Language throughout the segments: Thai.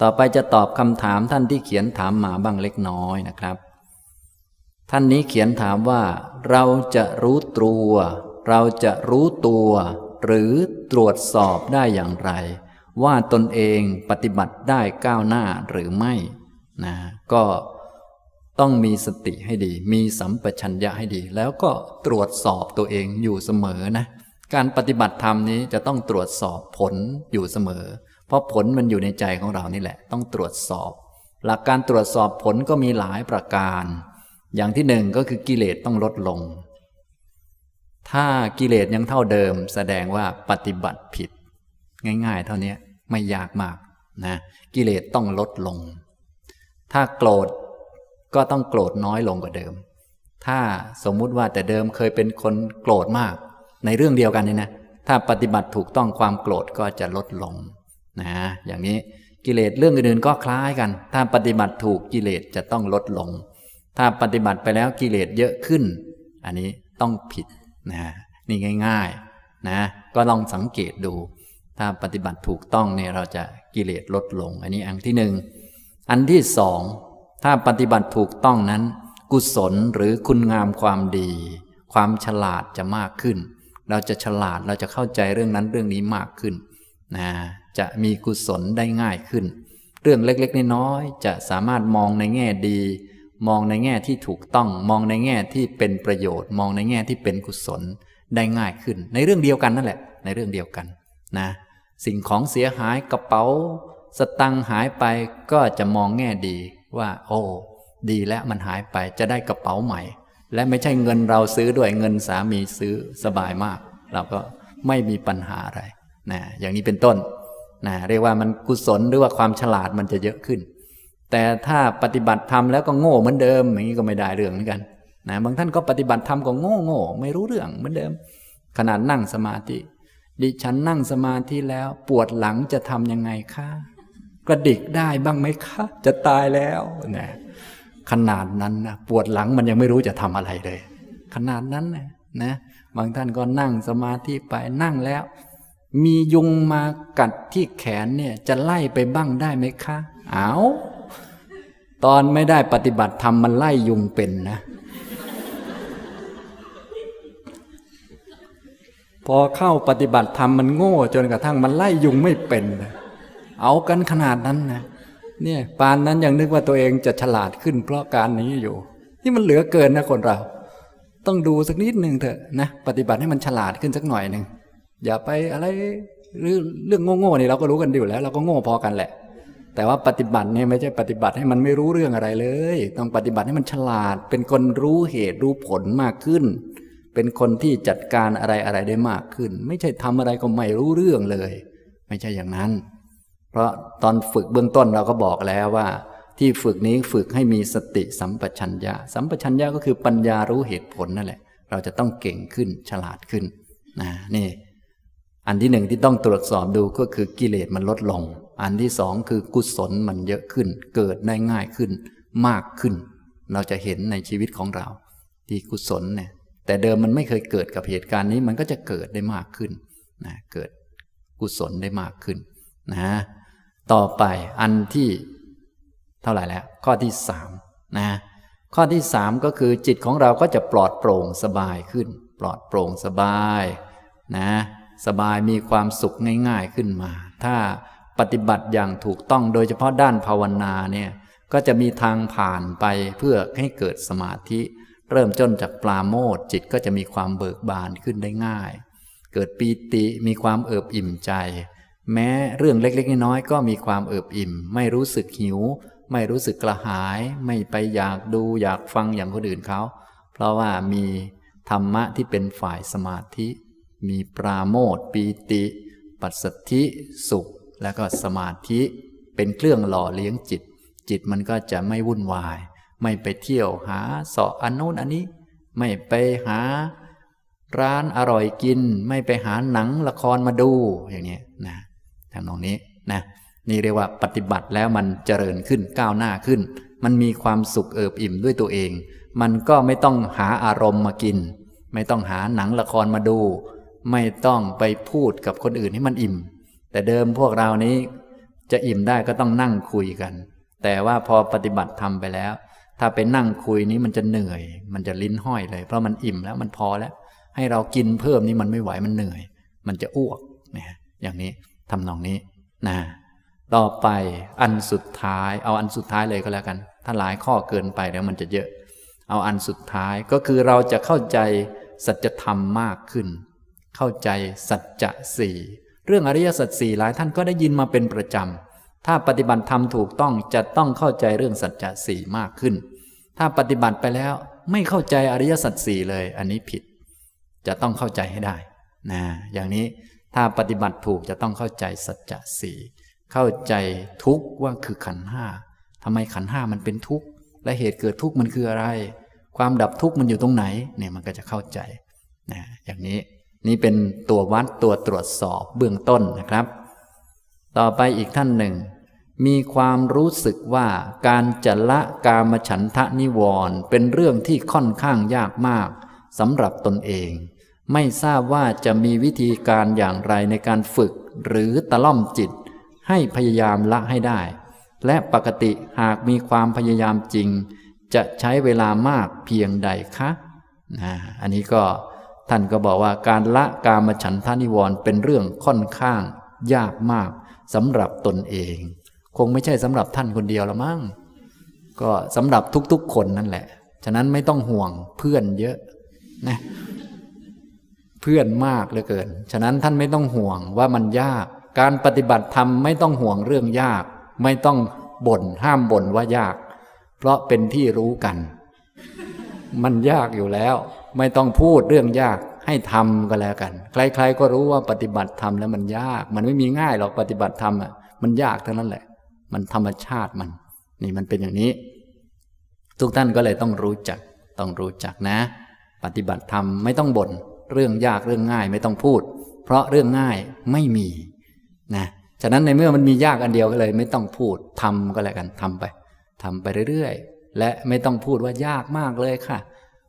ต่อไปจะตอบคำถามท่านที่เขียนถามมาบ้างเล็กน้อยนะครับ ท่านนี้เขียนถามว่า เราจะรู้ตัว เราจะรู้ตัว หรือตรวจสอบได้อย่างไร ว่าตนเองปฏิบัติได้ก้าวหน้าหรือไม่นะก็ต้องมีสติให้ดี มีสัมปชัญญะให้ดี แล้วก็ตรวจสอบตัวเองอยู่เสมอนะ การปฏิบัติธรรมนี้จะต้องตรวจสอบผลอยู่เสมอ เพราะผลมันอยู่ในใจของเรานี่แหละ ต้องตรวจสอบ หลักการตรวจสอบผลก็มีหลายประการ อย่างที่หนึ่งก็คือกิเลสต้องลดลง ถ้ากิเลสยังเท่าเดิม แสดงว่าปฏิบัติผิด ง่ายๆ เท่านี้ไม่ยากมากนะกิเลสต้องลดลง ถ้าโกรธก็ต้องโกรธน้อยลงกว่าเดิม ถ้าสมมุติว่าแต่เดิมเคยเป็นคนโกรธมาก ในเรื่องเดียวกันนี่นะ ถ้าปฏิบัติถูกต้องความโกรธก็จะลดลง นะอย่างนี้กิเลสเรื่องอื่นๆก็คล้ายกัน ถ้าปฏิบัติถูกกิเลสจะต้องลดลง ถ้าปฏิบัติไปแล้วกิเลสเยอะขึ้น อันนี้ต้องผิดนะนี่ง่ายๆนะก็ลองสังเกตดู ถ้าปฏิบัติถูกต้องเนี่ยเราจะกิเลสลดลง อันนี้อันที่หนึ่งอันที่สองถ้าปฏิบัติถูกต้องนั้น กุศลหรือคุณงามความดี ความฉลาดจะมากขึ้น เราจะฉลาดเราจะเข้าใจเรื่องนั้นเรื่องนี้มากขึ้นนะ จะมีกุศลได้ง่ายขึ้น เรื่องเล็กๆน้อยๆจะสามารถมองในแง่ดี มองในแง่ที่ถูกต้อง มองในแง่ที่เป็นประโยชน์ มองในแง่ที่เป็นกุศลได้ง่ายขึ้น ในเรื่องเดียวกันนั่นแหละ ในเรื่องเดียวกันนะ สิ่งของเสียหายกระเป๋า สตังหายไปก็จะมองแง่ดีว่า โอ้ดีแล้วมันหายไปจะได้กระเป๋าใหม่ และไม่ใช่เงินเราซื้อด้วยเงินสามีซื้อสบายมาก เราก็ไม่มีปัญหาอะไรนะอย่างนี้เป็นต้น นะเรียกว่ามันกุศลหรือว่าความฉลาดมันจะเยอะขึ้น แต่ถ้าปฏิบัติธรรมแล้วก็โง่เหมือนเดิม อย่างนี้ก็ไม่ได้เรื่องเหมือนกันนะบางท่านก็ปฏิบัติธรรมก็โง่โง่ไม่รู้เรื่องเหมือนเดิม ขนาดนั่งสมาธิ ดิฉันนั่งสมาธิแล้วปวดหลังจะทำยังไงคะกระดิกได้บ้างไหมคะ จะตายแล้วนะขนาดนั้นนะปวดหลังมันยังไม่รู้จะทำอะไรเลย ขนาดนั้นนะนะบางท่านก็นั่งสมาธิไปนั่งแล้ว มียุงมากัดที่แขนเนี่ยจะไล่ไปบ้างได้ไหมคะ เอาตอนไม่ได้ปฏิบัติธรรมมันไล่ยุงเป็นนะ พอเข้าปฏิบัติธรรมมันโง่ จนกระทั่งมันไล่ยุงไม่เป็นนะเอากันขนาดนั้นนะเนี่ยปานนั้นยังนึกว่าตัวเองจะฉลาดขึ้น เพราะการนี้อยู่ นี่มันเหลือเกินนะคนเรา ต้องดูสักนิดหนึ่งเถอะนะ ปฏิบัติให้มันฉลาดขึ้นสักหน่อยหนึ่ง อย่าไปอะไรเรื่องโง่ๆนี่เราก็รู้กันอยู่แล้ว เราก็โง่พอกันแหละ แต่ว่าปฏิบัติเนี่ยไม่ใช่ปฏิบัติให้มันไม่รู้เรื่องอะไรเลย ต้องปฏิบัติให้มันฉลาด เป็นคนรู้เหตุรู้ผลมากขึ้น เป็นคนที่จัดการอะไรอะไรได้มากขึ้น ไม่ใช่ทำอะไรก็ไม่รู้เรื่องเลย ไม่ใช่อย่างนั้น เพราะตอนฝึกเบื้องต้นเราก็บอกแล้วว่า ที่ฝึกนี้ฝึกให้มีสติสัมปชัญญะสัมปชัญญะก็คือปัญญารู้เหตุผลนั่นแหละ เราจะต้องเก่งขึ้นฉลาดขึ้นนะนี่ อันที่หนึ่งที่ต้องตรวจสอบดูก็คือกิเลสมันลดลง อันที่สองคือกุศลมันเยอะขึ้น เกิดได้ง่ายขึ้น มากขึ้น เราจะเห็นในชีวิตของเรา ที่กุศลเนี่ยแต่เดิมมันไม่เคยเกิดกับเหตุการณ์นี้มันก็จะเกิดได้มากขึ้นนะเกิดกุศลได้มากขึ้นนะต่อไปอันที่เท่าไหร่แล้ว ข้อที่สามนะข้อที่สามก็คือจิตของเราก็จะปลอดโปร่งสบายขึ้น ปลอดโปร่งสบายนะ สบายมีความสุขง่ายๆขึ้นมา ถ้าปฏิบัติอย่างถูกต้องโดยเฉพาะด้านภาวนาเนี่ยก็จะมีทางผ่านไปเพื่อให้เกิดสมาธิ เริ่มจนจากปลาโมดจิตก็จะมีความเบิกบานขึ้นได้ง่าย เกิดปีติมีความเอิบอิ่มใจ แม้เรื่องเล็กๆน้อยๆก็มีความเอิบอิ่ม ไม่รู้สึกหิว ไม่รู้สึกกระหาย ไม่ไปอยากดูอยากฟังอย่างคนอื่นเขา เพราะว่ามีธรรมะที่เป็นฝ่ายสมาธิ มีปราโมทปีติ ปัสสธิสุข แล้วก็สมาธิเป็นเครื่องหล่อเลี้ยงจิต จิตมันก็จะไม่วุ่นวาย ไม่ไปเที่ยวหาสาะอันโน้นอันนี้ ไม่ไปหา ร้านอร่อยกิน ไม่ไปหาหนังละครมาดูอย่างนี้นะทำนองนี้นะนี่เรียกว่าปฏิบัติแล้วมันเจริญขึ้นก้าวหน้าขึ้น มันมีความสุขเอิบอิ่มด้วยตัวเอง มันก็ไม่ต้องหาอารมณ์มากิน ไม่ต้องหาหนังละครมาดู ไม่ต้องไปพูดกับคนอื่นให้มันอิ่ม แต่เดิมพวกเรานี้จะอิ่มได้ก็ต้องนั่งคุยกัน แต่ว่าพอปฏิบัติทำไปแล้ว ถ้าไปนั่งคุยนี้มันจะเหนื่อย มันจะลิ้นห้อยเลย เพราะมันอิ่มแล้วมันพอแล้ว ให้เรากินเพิ่มนี่มันไม่ไหวมันเหนื่อย มันจะอ้วกเนี่ยอย่างนี้ทำนองนี้นะต่อไปอันสุดท้าย เอาอันสุดท้ายเลยก็แล้วกัน ถ้าหลายข้อเกินไปแล้วมันจะเยอะ เอาอันสุดท้ายก็คือเราจะเข้าใจสัจธรรมมากขึ้น เข้าใจสัจจะสี่เรื่องอริยสัจสี่หลายท่านก็ได้ยินมาเป็นประจำ ถ้าปฏิบัติธรรมถูกต้องจะต้องเข้าใจเรื่องสัจจะสี่มากขึ้น ถ้าปฏิบัติไปแล้วไม่เข้าใจอริยสัจสี่เลย อันนี้ผิด จะต้องเข้าใจให้ได้นะอย่างนี้ถ้าปฏิบัติถูกจะต้องเข้าใจสัจจะสี่เข้าใจทุกว่าคือขันห้าทำไมขันห้ามันเป็นทุกข์และเหตุเกิดทุกข์มันคืออะไร ความดับทุกข์มันอยู่ตรงไหนเนี่ยมันก็จะเข้าใจนะอย่างนี้ นี่เป็นตัววัดตัวตรวจสอบเบื้องต้นนะครับ ต่อไปอีกท่านหนึ่ง มีความรู้สึกว่าการจะละกามฉันทะนิวรณ์เป็นเรื่องที่ค่อนข้างยากมากสำหรับตนเอง ไม่ทราบว่าจะมีวิธีการอย่างไรในการฝึก หรือตะล่อมจิต ให้พยายามละให้ได้ และปกติหากมีความพยายามจริง จะใช้เวลามากเพียงใดคะนะอันนี้ก็ ท่านก็บอกว่าการละกามฉันทานิวรณ์เป็นเรื่องค่อนข้าง ยากมากสำหรับตนเอง คงไม่ใช่สำหรับท่านคนเดียวละมั้งก็สำหรับทุกๆคนนั่นแหละ ฉะนั้นไม่ต้องห่วงเพื่อนเยอะนะเพื่อนมากเหลือเกิน ฉะนั้นท่านไม่ต้องห่วงว่ามันยาก การปฏิบัติธรรมไม่ต้องห่วงเรื่องยาก ไม่ต้องบ่นห้ามบ่นว่ายาก เพราะเป็นที่รู้กัน มันยากอยู่แล้ว ไม่ต้องพูดเรื่องยากให้ทำก็แล้วกัน ใครๆก็รู้ว่าปฏิบัติธรรมแล้วมันยาก มันไม่มีง่ายหรอกปฏิบัติธรรมอะมันยากเท่านั้นแหละ มันธรรมชาติมัน นี่มันเป็นอย่างนี้ ทุกท่านก็เลยต้องรู้จัก ต้องรู้จักนะ ปฏิบัติธรรมไม่ต้องบน่นเรื่องยากเรื่องง่ายไม่ต้องพูด เพราะเรื่องง่ายไม่มีนะฉะนั้นในเมื่อมันมียากอันเดียวก็เลย ไม่ต้องพูดทำก็แล้วกันทำไปทำไปเรื่อยๆและไม่ต้องพูดว่ายากมากเลยค่ะ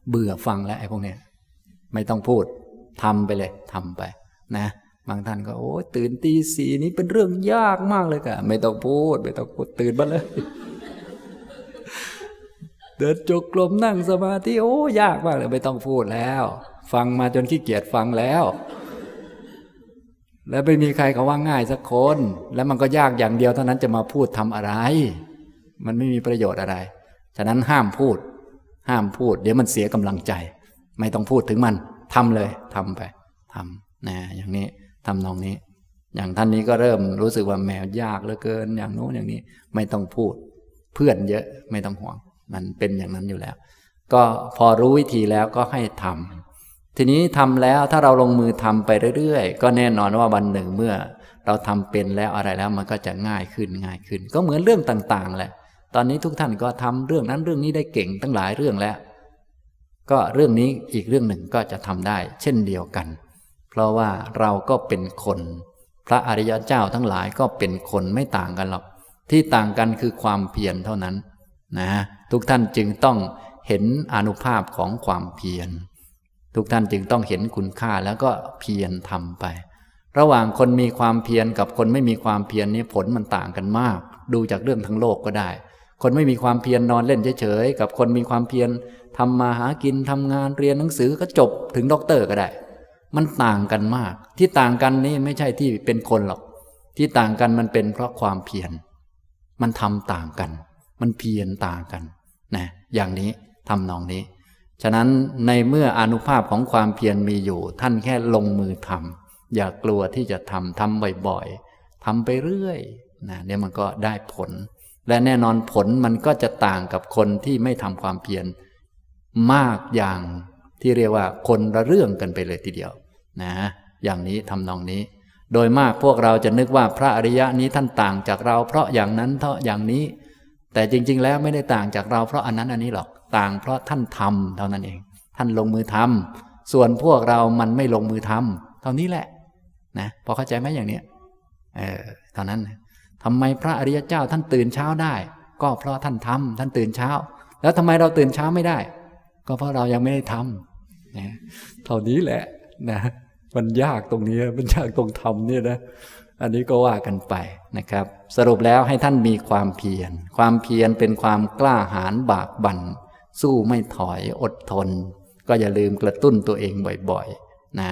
เบื่อฟังแล้วไอ้พวกเนี้ยไม่ต้องพูดทำไปเลยทำไป นะ บางท่านก็โอ้ตื่นตีสีนี้เป็นเรื่องยากมากเลยค่ะไม่ต้องพูด ไม่ต้องพูดตื่นมาเลยเดินจกกลมนั่งสมาธิโอ้ยากมากเลยไม่ต้องพูดแล้ว ฟังมาจนขี้เกียจฟังแล้ว แล้วไม่มีใครเขาว่าง่ายสักคน แล้วมันก็ยากอย่างเดียวเท่านั้นจะมาพูดทำอะไร มันไม่มีประโยชน์อะไร ฉะนั้นห้ามพูด ห้ามพูด เดี๋ยวมันเสียกำลังใจ ไม่ต้องพูดถึงมันทำเลยทำไปทำนะอย่างนี้ทำนองนี้ อย่างท่านนี้ก็เริ่มรู้สึกว่าแมวยากเหลือเกิน อย่างโน้นอย่างนี้ ไม่ต้องพูด เพื่อนเยอะไม่ต้องห่วง มันเป็นอย่างนั้นอยู่แล้ว ก็พอรู้วิธีแล้วก็ให้ทำทีนี้ทำแล้วถ้าเราลงมือทำไปเรื่อยๆ ก็แน่นอนว่าวันหนึ่งเมื่อ เราทำเป็นแล้วอะไรแล้วมันก็จะง่ายขึ้นง่ายขึ้น ก็เหมือนเรื่องต่างๆแหละ ตอนนี้ทุกท่านก็ทำเรื่องนั้นเรื่องนี้ได้เก่งตั้งหลายเรื่องแล้ว ก็เรื่องนี้อีกเรื่องหนึ่งก็จะทำได้ เช่นเดียวกัน เพราะว่าเราก็เป็นคน พระอริยเจ้าทั้งหลายก็เป็นคนไม่ต่างกันหรอก ที่ต่างกันคือความเพียรเท่านั้นนะทุกท่านจึงต้องเห็นอนุภาพของความเพียร ทุกท่านจึงต้องเห็นคุณค่าแล้วก็เพียรทำไป ระหว่างคนมีความเพียรกับคนไม่มีความเพียรนี้ผลมันต่างกันมาก ดูจากเรื่องทั้งโลกก็ได้ คนไม่มีความเพียรนอนเล่นเฉยๆกับคนมีความเพียรทำมาหากินทำงานเรียนหนังสือก็จบถึงด็อกเตอร์ก็ได้ มันต่างกันมาก ที่ต่างกันนี้ไม่ใช่ที่เป็นคนหรอก ที่ต่างกันมันเป็นเพราะความเพียร มันทำต่างกัน มันเพียรต่างกันนะอย่างนี้ทำนองนี้ ฉะนั้นในเมื่ออนุภาพของความเพียรมีอยู่ ท่านแค่ลงมือทำอย่ากลัวที่จะทำทำบ่อยๆทำไปเรื่อยนะเนี่ยมันก็ได้ผล และแน่นอนผลมันก็จะต่างกับคนที่ไม่ทำความเพียรมากอย่างที่เรียกว่าคนละเรื่องกันไปเลยทีเดียว นะ อย่างนี้ทำนองนี้ โดยมากพวกเราจะนึกว่าพระอริยะนี้ท่านต่างจากเรา เพราะอย่างนั้นเพราะอย่างนี้ แต่จริง ๆ แล้วไม่ได้ต่างจากเราเพราะอันนั้นอันนี้หรอกต่างเพราะท่านทำเท่านั้นเอง ท่านลงมือทำส่วนพวกเรามันไม่ลงมือทำเท่านี้แหละ นะพอเข้าใจไหมอย่างเนี้ยเออเท่านั้น ทำไมพระอริยเจ้าท่านตื่นเช้าได้ ก็เพราะท่านทำท่านตื่นเช้า แล้วทำไมเราตื่นเช้าไม่ได้ ก็เพราะเรายังไม่ได้ทำนะเท่านี้แหละนะมันยากตรงนี้มันยากตรงทำเนี่ยนะอันนี้ก็ว่ากันไปนะครับ สรุปแล้วให้ท่านมีความเพียร ความเพียรเป็นความกล้าหาญบากบัน่นสู้ไม่ถอยอดทน ก็อย่าลืมกระตุ้นตัวเองบ่อยๆนะ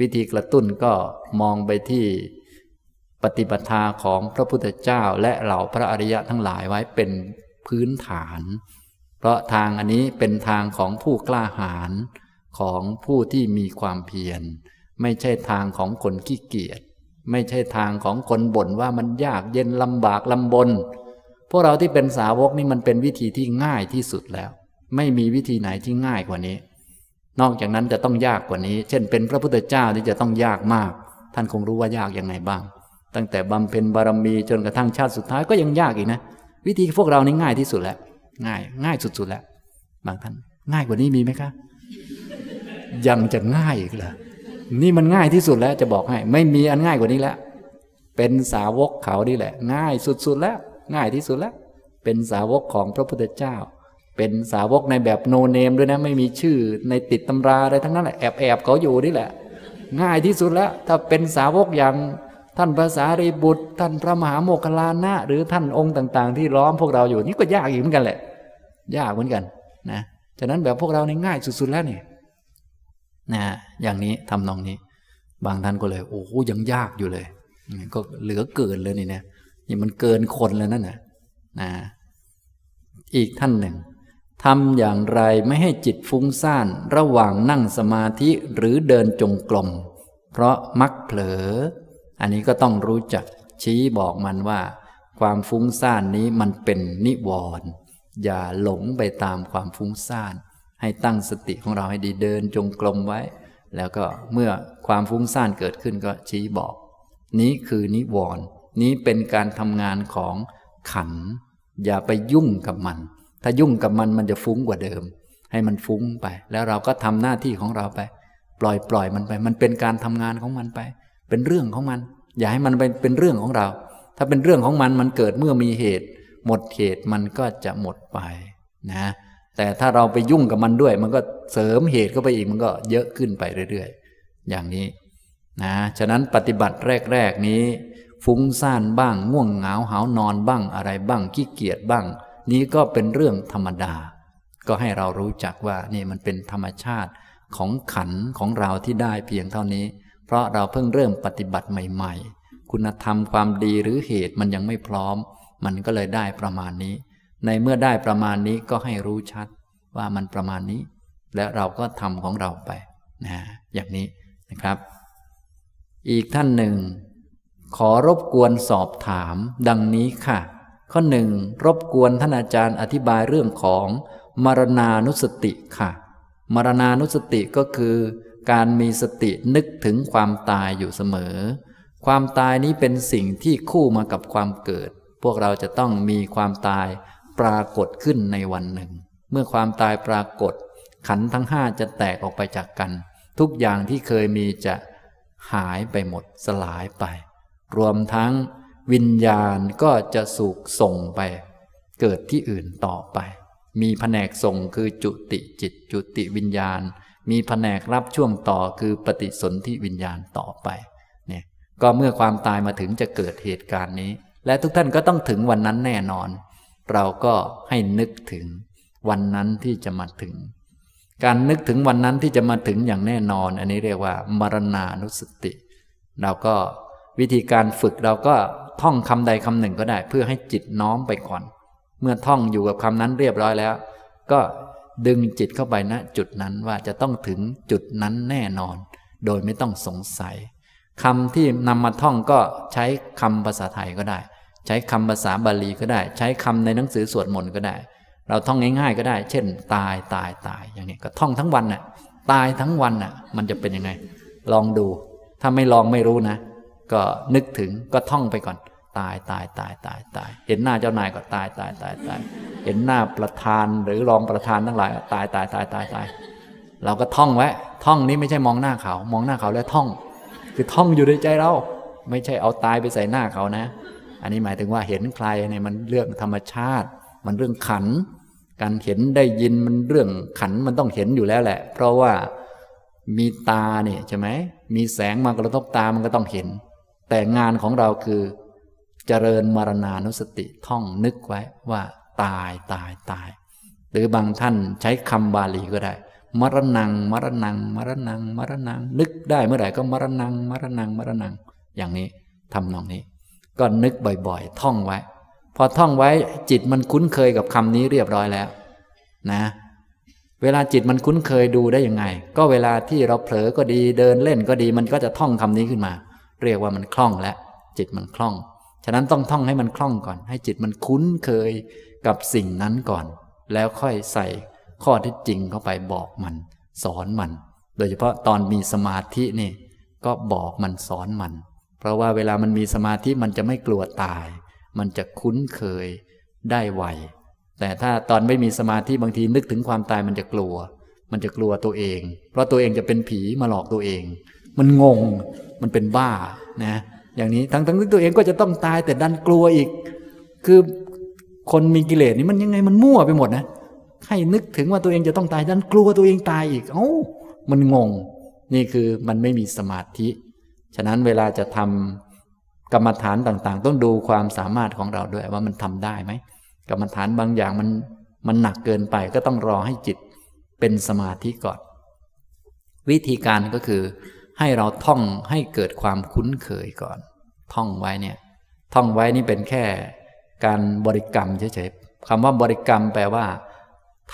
วิธีกระตุ้นก็มองไปที่ ปฏิปทาของพระพุทธเจ้าและเหล่าพระอริยะทั้งหลายไว้เป็นพื้นฐาน เพราะทางอันนี้เป็นทางของผู้กล้าหาญของผู้ที่มีความเพียร ไม่ใช่ทางของคนขี้เกียจไม่ใช่ทางของคนบ่นว่ามันยากเย็นลำบากลำบน พวกเราที่เป็นสาวกนี่มันเป็นวิธีที่ง่ายที่สุดแล้ว ไม่มีวิธีไหนที่ง่ายกว่านี้ นอกจากนั้นจะต้องยากกว่านี้ เช่นเป็นพระพุทธเจ้าที่จะต้องยากมาก ท่านคงรู้ว่ายากยังไงบ้าง ตั้งแต่บำเพ็ญบารมีจนกระทั่งชาติสุดท้ายก็ยังยากอีกนะ วิธีพวกเรานี่ง่ายที่สุดแล้ว ง่าย ง่ายสุดๆแล้ว บางท่านง่ายกว่านี้มีไหมคะ ยังจะง่ายอีกเหรอนี่มันง่ายที่สุดแล้วจะบอกให้ ไม่มีอันง่ายกว่านี้แล้ว เป็นสาวกเขานี่แหละ ง่ายสุดๆแล้ว ง่ายที่สุดแล้ว เป็นสาวกของพระพุทธเจ้า เป็นสาวกในแบบโนเนมด้วยนะ ไม่มีชื่อในติดตำราอะไรทั้งนั้นแหละแอบแอบเขาอยู่นี่แหละ ง่ายที่สุดแล้ว ถ้าเป็นสาวกอย่าง ท่านภาษารีบุตร ท่านพระมหาโมคคลานะ หรือท่านองค์ต่าง ๆ ที่ล้อมพวกเราอยู่นี่ก็ยากอีกเหมือนกันแหละ ยากเหมือนกันนะฉะนั้นแบบพวกเรานี่ง่ายสุด ๆ แล้วเนี่ยนะอย่างนี้ทำนองนี้ บางท่านก็เลย โอ้โหยังยากอยู่เลย ก็เหลือเกินเลยนี่เนี่ยนี่มันเกินคนแล้วนั่นนะนะอีกท่านหนึ่งทำอย่างไรไม่ให้จิตฟุ้งซ่าน ระหว่างนั่งสมาธิหรือเดินจงกรมเพราะมักเผลอ อันนี้ก็ต้องรู้จักชี้บอกมันว่า ความฟุ้งซ่านนี้มันเป็นนิวรณ์อย่าหลงไปตามความฟุ้งซ่าน ให้ตั้งสติของเราให้ดีเดินจงกรมไว้ แล้วก็เมื่อความฟุ้งซ่านเกิดขึ้นก็ชี้บอก นี้คือนิวรณ์นี้เป็นการทำงานของขัน อย่าไปยุ่งกับมัน ถ้ายุ่งกับมันมันจะฟุ้งกว่าเดิม ให้มันฟุ้งไป แล้วเราก็ทำหน้าที่ของเราไป ปล่อยปล่อยมันไป มันเป็นการทำงานของมันไป เป็นเรื่องของมัน อย่าให้มันเป็นเป็นเรื่องของเรา ถ้าเป็นเรื่องของมันมันเกิดเมื่อมีเหตุ หมดเหตุมันก็จะหมดไปนะ แต่ถ้าเราไปยุ่งกับมันด้วย มันก็เสริมเหตุเข้าไปอีกมันก็เยอะขึ้นไปเรื่อยๆ อย่างนี้นะฉะนั้นปฏิบัติแรกๆนี้ ฟุ้งซ่านบ้างง่วงเหงาหานอนบ้างอะไรบ้างขี้เกียจบ้าง นี้ก็เป็นเรื่องธรรมดา ก็ให้เรารู้จักว่านี่มันเป็นธรรมชาติของขันของเราที่ได้เพียงเท่านี้ เพราะเราเพิ่งเริ่มปฏิบัติใหม่ ๆ คุณธรรมความดีหรือเหตุมันยังไม่พร้อม มันก็เลยได้ประมาณนี้ ในเมื่อได้ประมาณนี้ก็ให้รู้ชัดว่ามันประมาณนี้ และเราก็ทำของเราไปนะอย่างนี้นะครับ อีกท่านหนึ่ง ขอรบกวนสอบถามดังนี้ค่ะ ข้อหนึ่งรบกวนท่านอาจารย์อธิบายเรื่องของมรณานุสติค่ะ มรณานุสติก็คือ การมีสตินึกถึงความตายอยู่เสมอ ความตายนี้เป็นสิ่งที่คู่มากับความเกิด พวกเราจะต้องมีความตายปรากฏขึ้นในวันหนึ่ง เมื่อความตายปรากฏ ขันทั้งห้าจะแตกออกไปจากกัน ทุกอย่างที่เคยมีจะหายไปหมดสลายไป รวมทั้งวิญญาณก็จะสูกส่งไป เกิดที่อื่นต่อไป มีแผนกส่งคือจุติจิต จุติวิญญาณ มีแผนกรับช่วงต่อคือปฏิสนธิวิญญาณต่อไปเนี่ยก็เมื่อความตายมาถึงจะเกิดเหตุการณ์นี้ และทุกท่านก็ต้องถึงวันนั้นแน่นอน เราก็ให้นึกถึงวันนั้นที่จะมาถึง การนึกถึงวันนั้นที่จะมาถึงอย่างแน่นอน อันนี้เรียกว่า มรณานุสติ เราก็วิธีการฝึกเราก็ท่องคำใดคำหนึ่งก็ได้ เพื่อให้จิตน้อมไปก่อน เมื่อท่องอยู่กับคำนั้นเรียบร้อยแล้ว ก็ ดึงจิตเข้าไปณนะจุดนั้นว่าจะต้องถึงจุดนั้นแน่นอน โดยไม่ต้องสงสัยคำที่นำมาท่องก็ใช้คำภาษาไทยก็ได้ ใช้คำภาษาบาลีก็ได้ ใช้คำในหนังสือสวดมนต์ก็ได้ เราท่องง่ายๆก็ได้ เช่น ตายตายตายอย่างนี้ก็ท่องทั้งวันน่ะตายทั้งวันน่ะ มันจะเป็นยังไง ลองดู ถ้าไม่ลองไม่รู้นะ ก็นึกถึงก็ท่องไปก่อน ตายตายตายตายตาย เห็นหน้าเจ้านายก็ตายตายตายตาย เห็นหน้าประธานหรือรองประธานทั้งหลายตายตายตายตายตาย เราก็ท่องไว้ ท่องนี้ไม่ใช่มองหน้าเขา มองหน้าเขาแล้วท่อง คือท่องอยู่ในใจเรา ไม่ใช่เอาตายไปใส่หน้าเขานะ อันนี้หมายถึงว่าเห็นใครเนี่ยมันเรื่องธรรมชาติ มันเรื่องขัน การเห็นได้ยินมันเรื่องขันมันต้องเห็นอยู่แล้วแหละ เพราะว่ามีตาเนี่ยใช่ไหม มีแสงมากระทบตามันก็ต้องเห็น แต่งานของเราคือ เจริญมรณานุสติท่องนึกไว้ว่าตายตายตาย หรือบางท่านใช้คำบาลีก็ได้ มรณัง มรณัง มรณัง มรณัง นึกได้เมื่อไหร่ก็มรณัง มรณัง มรณัง อย่างนี้ทำนองนี้ ก็นึกบ่อยๆ ท่องไว้ พอท่องไว้จิตมันคุ้นเคยกับคำนี้เรียบร้อยแล้ว นะ เวลาจิตมันคุ้นเคยดูได้ยังไง ก็เวลาที่เราเผลอก็ดีเดินเล่นก็ดี มันก็จะท่องคำนี้ขึ้นมา เรียกว่ามันคล่องแล้วจิตมันคล่อง ฉะนั้นต้องท่องให้มันคล่องก่อน ให้จิตมันคุ้นเคยกับสิ่งนั้นก่อน แล้วค่อยใส่ข้อที่จริงเข้าไปบอกมัน สอนมัน โดยเฉพาะตอนมีสมาธินี่ ก็บอกมันสอนมัน เพราะว่าเวลามันมีสมาธิมันจะไม่กลัวตาย มันจะคุ้นเคยได้ไวแต่ถ้าตอนไม่มีสมาธิบางทีนึกถึงความตายมันจะกลัว มันจะกลัวตัวเอง เพราะตัวเองจะเป็นผีมาหลอกตัวเอง มันงง มันเป็นบ้านะ อย่างนี้ทั้งทั้งที่ตัวเองก็จะต้องตายแต่ดันกลัวอีก คือคนมีกิเลสนี่มันยังไงมันมั่วไปหมดนะให้นึกถึงว่าตัวเองจะต้องตายดันกลัวตัวเองตายอีก เอ้ามันงง นี่คือมันไม่มีสมาธิ ฉะนั้นเวลาจะทำกรรมฐานต่างๆ ต้องดูความสามารถของเราด้วยว่ามันทำได้ไหมกรรมฐานบางอย่างมันมันหนักเกินไปก็ต้องรอให้จิตเป็นสมาธิก่อน วิธีการก็คือ ให้เราท่องให้เกิดความคุ้นเคยก่อน ท่องไว้เนี่ย ท่องไว้นี่เป็นแค่การบริกรรมเฉยๆคำว่าบริกรรมแปลว่า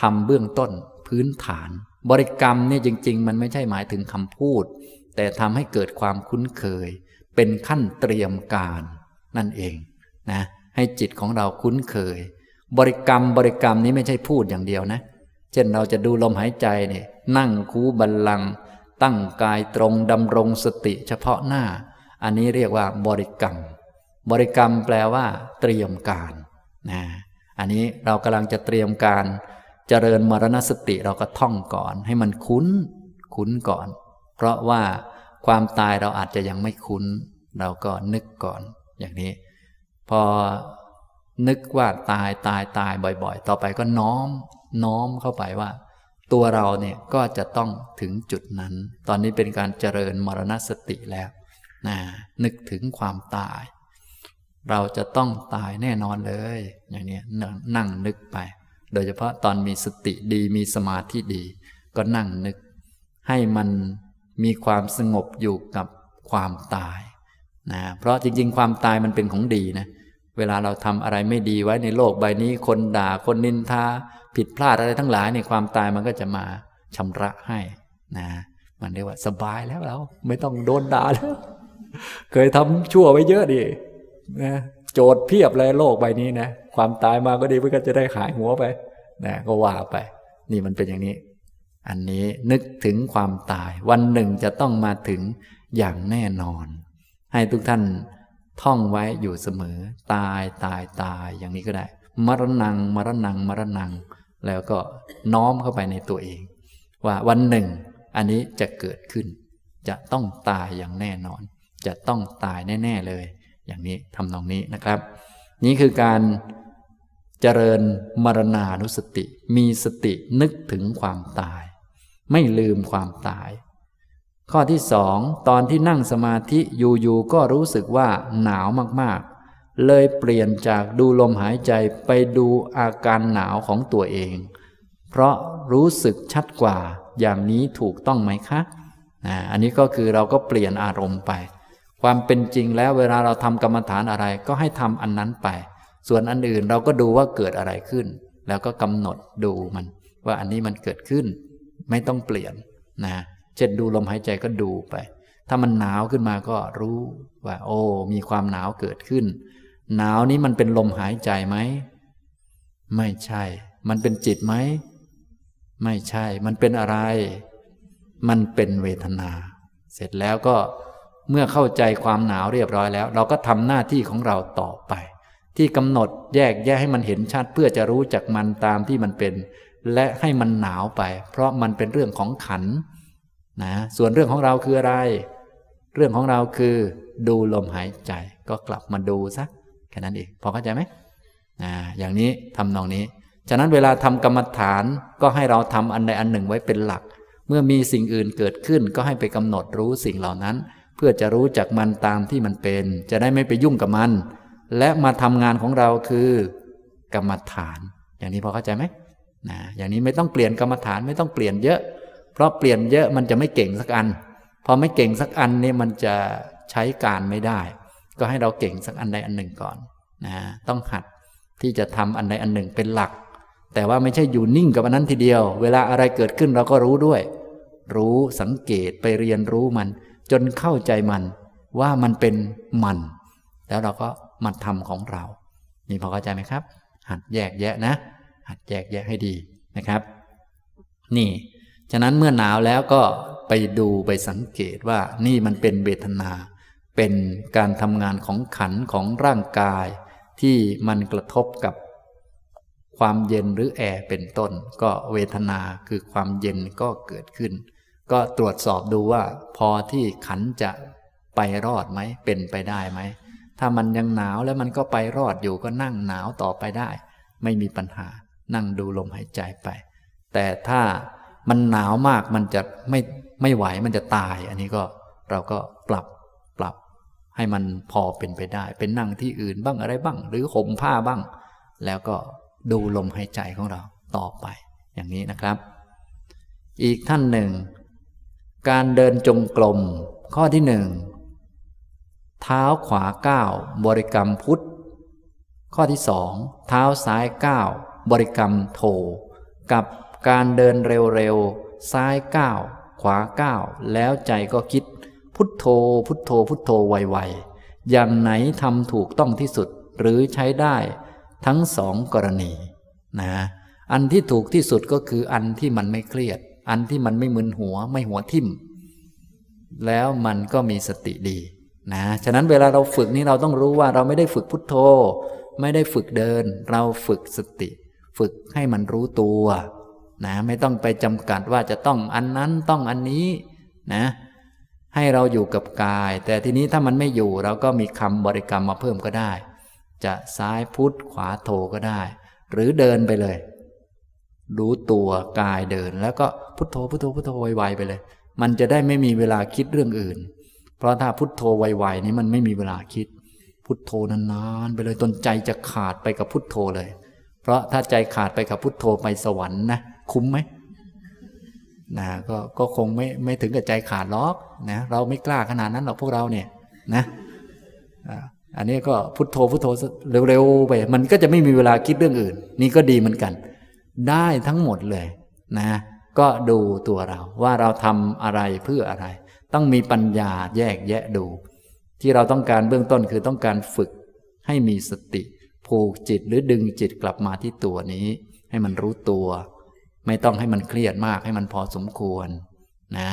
ทำเบื้องต้นพื้นฐาน บริกรรมเนี่ยจริง ๆ มันไม่ใช่หมายถึงคำพูด แต่ทำให้เกิดความคุ้นเคย เป็นขั้นเตรียมการนั่นเองนะให้จิตของเราคุ้นเคย บริกรรมบริกรรมนี้ไม่ใช่พูดอย่างเดียวนะ เช่นเราจะดูลมหายใจเนี่ยนั่งคูบัลลัง ตั้งกายตรงดำรงสติเฉพาะหน้า อันนี้เรียกว่าบริกรรม บริกรรมแปลว่า เตรียมการนะอันนี้เรากำลังจะเตรียมการเจริญมรณสติเราก็ท่องก่อน ให้มันคุ้น คุ้นก่อน เพราะว่าความตายเราอาจจะยังไม่คุ้น เราก็นึกก่อน อย่างนี้ พอนึกว่าตายตายตายบ่อย ๆ ต่อไปก็น้อม น้อมเข้าไปว่า ตัวเราเนี่ยก็จะต้องถึงจุดนั้น ตอนนี้เป็นการเจริญมรณสติแล้วนะนึกถึงความตาย เราจะต้องตายแน่นอนเลย อย่างนี้นั่งนึกไป โดยเฉพาะตอนมีสติดีมีสมาธิดี ก็นั่งนึก ให้มันมีความสงบอยู่กับความตายนะเพราะจริง ๆ ความตายมันเป็นของดีนะ เวลาเราทำอะไรไม่ดีไว้ในโลกใบนี้ คนด่าคนนินทาผิดพลาดอะไรทั้งหลายในความตายมันก็จะมาชำระให้นะมันเรียกว่าสบายแล้วเราไม่ต้องโดนด่าแล้ว เคยทำชั่วไว้เยอะดินะโจทย์เพียบเลยโลกใบนี้นะความตายมาก็ดีเพื่อจะได้หายหัวไปนะก็ว่าไป นี่มันเป็นอย่างนี้ อันนี้นึกถึงความตาย วันหนึ่งจะต้องมาถึงอย่างแน่นอน ให้ทุกท่าน ท่องไว้อยู่เสมอ ตายตายตายอย่างนี้ก็ได้ มรณงมรณงมรณงแล้วก็น้อมเข้าไปในตัวเอง ว่าวันหนึ่ง อันนี้จะเกิดขึ้น จะต้องตายอย่างแน่นอน จะต้องตายแน่ ๆเลย อย่างนี้ทำนองนี้นะครับ นี่คือการเจริญมรณานุสติ มีสตินึกถึงความตาย ไม่ลืมความตาย ข้อที่สองตอนที่นั่งสมาธิอยู่ๆก็รู้สึกว่าหนาวมากๆ เลยเปลี่ยนจากดูลมหายใจไปดูอาการหนาวของตัวเอง เพราะรู้สึกชัดกว่าอย่างนี้ถูกต้องไหมคะอันนี้ก็คือเราก็เปลี่ยนอารมณ์ไป ความเป็นจริงแล้วเวลาเราทำกรรมฐานอะไรก็ให้ทำอันนั้นไป ส่วนอันอื่นเราก็ดูว่าเกิดอะไรขึ้น แล้วก็กำหนดดูมัน ว่าอันนี้มันเกิดขึ้น ไม่ต้องเปลี่ยนนะ เช่นดูลมหายใจก็ดูไป ถ้ามันหนาวขึ้นมาก็รู้ว่า โอ้ มีความหนาวเกิดขึ้น หนาวนี้มันเป็นลมหายใจไหม ไม่ใช่ มันเป็นจิตไหม ไม่ใช่ มันเป็นอะไร มันเป็นเวทนา เสร็จแล้วก็เมื่อเข้าใจความหนาวเรียบร้อยแล้ว เราก็ทำหน้าที่ของเราต่อไป ที่กำหนดแยกแยกให้มันเห็นชัดเพื่อจะรู้จักมันตามที่มันเป็น และให้มันหนาวไป เพราะมันเป็นเรื่องของขัน นะส่วนเรื่องของเราคืออะไร เรื่องของเราคือ ดูลมหายใจ ก็กลับมาดูสักแค่นั้นเองพอเข้าใจไหมอ่าอย่างนี้ทำนองนี้ ฉะนั้นเวลาทำกรรมฐานก็ให้เราทำอันใดอันหนึ่งไว้เป็นหลัก เมื่อมีสิ่งอื่นเกิดขึ้นก็ให้ไปกำหนดรู้สิ่งเหล่านั้น เพื่อจะรู้จักมันตามที่มันเป็น จะได้ไม่ไปยุ่งกับมัน และมาทำงานของเราคือกรรมฐาน อย่างนี้พอเข้าใจไหมนะอย่างนี้ไม่ต้องเปลี่ยนกรรมฐานไม่ต้องเปลี่ยนเยอะ เพราะเปลี่ยนเยอะมันจะไม่เก่งสักอัน พอไม่เก่งสักอันนี่มันจะใช้การไม่ได้ ก็ให้เราเก่งสักอันใดอันหนึ่งก่อนนะต้องหัดที่จะทำอันใดอันหนึ่งเป็นหลัก แต่ว่าไม่ใช่อยู่นิ่งกับอันนั้นทีเดียว เวลาอะไรเกิดขึ้นเราก็รู้ด้วย รู้สังเกตไปเรียนรู้มัน จนเข้าใจมัน ว่ามันเป็นมัน แล้วเราก็มาทำของเรา นี่พอเข้าใจไหมครับ หัดแยกแยะนะ หัดแยกแยะให้ดีนะครับ นี่ ฉะนั้นเมื่อหนาวแล้วก็ไปดูไปสังเกตว่านี่มันเป็นเวทนา เป็นการทำงานของขันของร่างกาย ที่มันกระทบกับความเย็นหรือแอร์เป็นต้น ก็เวทนาคือความเย็นก็เกิดขึ้น ก็ตรวจสอบดูว่า พอที่ขันจะไปรอดไหมเป็นไปได้ไหม ถ้ามันยังหนาวแล้วมันก็ไปรอดอยู่ก็นั่งหนาวต่อไปได้ ไม่มีปัญหานั่งดูลมหายใจไป แต่ถ้า มันหนาวมากมันจะไม่ไม่ไหวมันจะตาย อันนี้ก็เราก็ปรับปรับ ให้มันพอเป็นไปได้ เป็นนั่งที่อื่นบ้างอะไรบ้าง หรือห่มผ้าบ้าง แล้วก็ดูลมหายใจของเราต่อไป อย่างนี้นะครับ อีกท่านหนึ่ง การเดินจงกรมข้อที่หนึ่งเท้าขวาก้าวบริกรรมพุทธข้อที่สองเท้าซ้ายก้าวบริกรรมโทกับ การเดินเร็วๆ ซ้ายก้าวขวาก้าวแล้วใจก็คิด พุทโธ พุทโธ พุทโธไวๆ อย่างไหนทำถูกต้องที่สุดหรือใช้ได้ทั้งสองกรณีนะอันที่ถูกที่สุดก็คืออันที่มันไม่เครียด อันที่มันไม่มึนหัวไม่หัวทิ่ม แล้วมันก็มีสติดีนะฉะนั้นเวลาเราฝึกนี้เราต้องรู้ว่าเราไม่ได้ฝึกพุทโธ ไม่ได้ฝึกเดิน เราฝึกสติ ฝึกให้มันรู้ตัว นะไม่ต้องไปจำกัดว่าจะต้องอันนั้นต้องอันนี้นะให้เราอยู่กับกาย แต่ทีนี้ถ้ามันไม่อยู่เราก็มีคำบริกรรมมาเพิ่มก็ได้ จะซ้ายพุทธขวาโถก็ได้ หรือเดินไปเลย รู้ตัวกายเดิน แล้วก็พุทโธพุทโธพุทโธไวๆไปเลย มันจะได้ไม่มีเวลาคิดเรื่องอื่น เพราะถ้าพุทโธไวๆนี้มันไม่มีเวลาคิด พุทโธนานๆไปเลยตนใจจะขาดไปกับพุทโธเลย เพราะถ้าใจขาดไปกับพุทโธไปสวรรค์นะ คุ้มไหมนะก็ก็คงไม่ไม่ถึงกับใจขาดล็อกนะเราไม่กล้าขนาดนั้นหรอกพวกเราเนี่ยนะอันนี้ก็พุทโธพุทโธเร็วๆไป มันก็จะไม่มีเวลาคิดเรื่องอื่น นี่ก็ดีเหมือนกัน ได้ทั้งหมดเลยนะ ก็ดูตัวเราว่าเราทำอะไรเพื่ออะไร ต้องมีปัญญาแยกแยะดู ที่เราต้องการเบื้องต้นคือต้องการฝึกให้มีสติ ผูกจิตหรือดึงจิตกลับมาที่ตัวนี้ ให้มันรู้ตัว ไม่ต้องให้มันเครียดมากให้มันพอสมควรนะ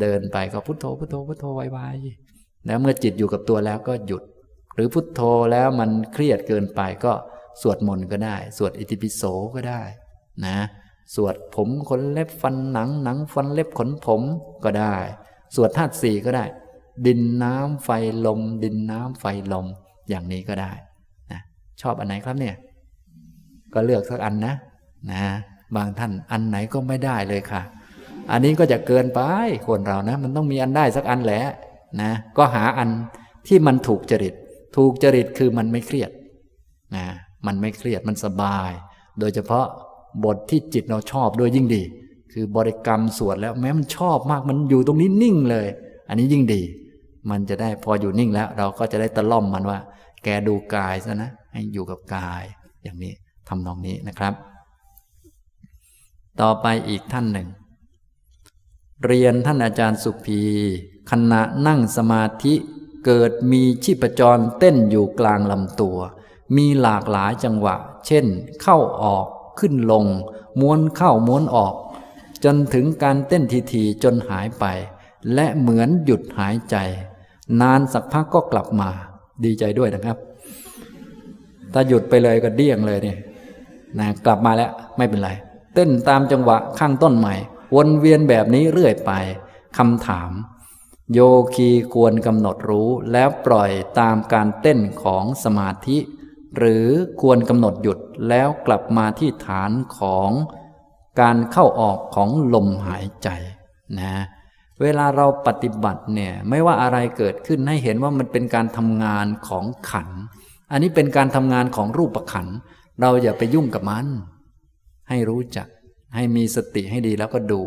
เดินไปก็พุโทโธพุโทโธพุโทโธไวๆแล้วเมื่อจิตอยู่กับตัวแล้วก็หยุด หรือพุโทโธแล้วมันเครียดเกินไปก็สวดมนต์ก็ได้ สวดอิติปิโสก็ได้ นะ สวดผมขนเล็บฟันหนังหนังฟันเล็บขนผมก็ได้ สวดธาตุสี่ก็ได้ ดินน้ำไฟลม ดินน้ำไฟลม อย่างนี้ก็ได้นะชอบอันไหนครับเนี่ย ก็เลือกสักอันนะ นะ บางท่านอันไหนก็ไม่ได้เลยค่ะ อันนี้ก็จะเกินไปคนเรานะ มันต้องมีอันได้สักอันแหละนะ ก็หาอันที่มันถูกจริต ถูกจริตคือมันไม่เครียดนะมันไม่เครียดมันสบาย โดยเฉพาะบทที่จิตเราชอบด้วยยิ่งดี คือบริกรรมสวดแล้วแม้มันชอบมากมันอยู่ตรงนี้นิ่งเลย อันนี้ยิ่งดี มันจะได้พออยู่นิ่งแล้ว เราก็จะได้ตะล่อมมันว่า แกดูกายซะนะให้อยู่กับกาย อย่างนี้ทำนองนี้นะครับ ต่อไปอีกท่านหนึ่ง เรียนท่านอาจารย์สุภีขณะนั่งสมาธิเกิดมีชีพจรเต้นอยู่กลางลำตัว มีหลากหลายจังหวะ เช่น เข้าออกขึ้นลง ม้วนเข้าม้วนออก จนถึงการเต้นทีๆจนหายไป และเหมือนหยุดหายใจ นานสักพักก็กลับมา ดีใจด้วยนะครับ ถ้าหยุดไปเลยก็เดี้ยงเลยเนี่ยนะกลับมาแล้วไม่เป็นไร เต้นตามจังหวะข้างต้นใหม่ วนเวียนแบบนี้เรื่อยไปคำถาม โยคีควรกำหนดรู้แล้วปล่อยตามการเต้นของสมาธิ หรือควรกำหนดหยุดแล้วกลับมาที่ฐานของการเข้าออกของลมหายใจนะเวลาเราปฏิบัติเนี่ยไม่ว่าอะไรเกิดขึ้นให้เห็นว่ามันเป็นการทำงานของขัน อันนี้เป็นการทำงานของรูปขัน เราอย่าไปยุ่งกับมัน ให้รู้จัก ให้มีสติให้ดีแล้วก็ดู